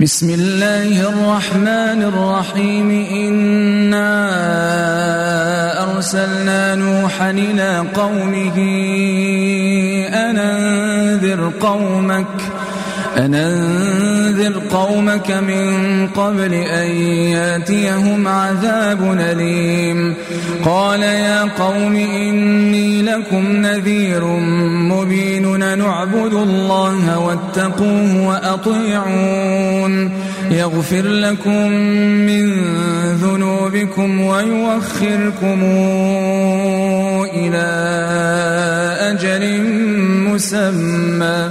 بسم الله الرحمن الرحيم. إنا أرسلنا نوحا إلى قومه أن أنذر قومك أن أنذر قومك من قبل أن ياتيهم عذاب أليم. قال يا قوم إني لكم نذير مبين. نعبد الله واتقوه وأطيعون. يغفر لكم من ذنوبكم ويوخركم إلى أجل مسمى.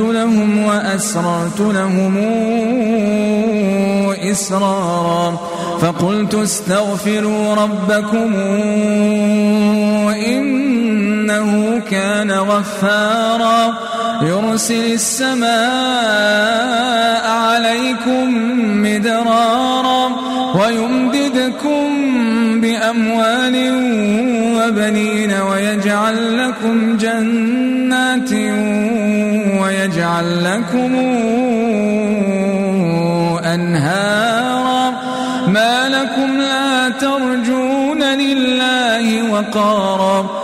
لهم وأسررت لهم إسرارا فقلت استغفروا ربكم إنه كان غفارا يرسل السماء عليكم مدرارا ويمددكم بأموال وبنين ويجعل لكم جنات ويجعل لكم أنهارا. ما لكم لا ترجون لله وقارا.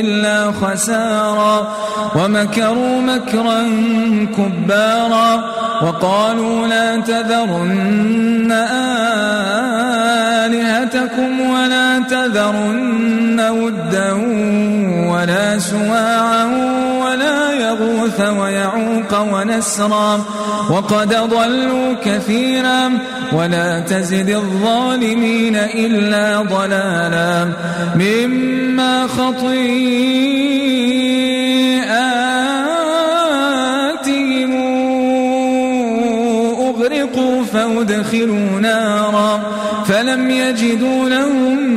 إلا خسارا ومكروا مكرا كبارا وقالوا لا تذرن آلهتكم ولا تذرن ودا ولا سواعا يغوث ويعوق ونسرا وقد ضلوا كثيرا ولا تزد الظالمين إلا ضلالا مما خطيئاتهم أغرقوا فأدخلوا نارا فلم يجدوا لهم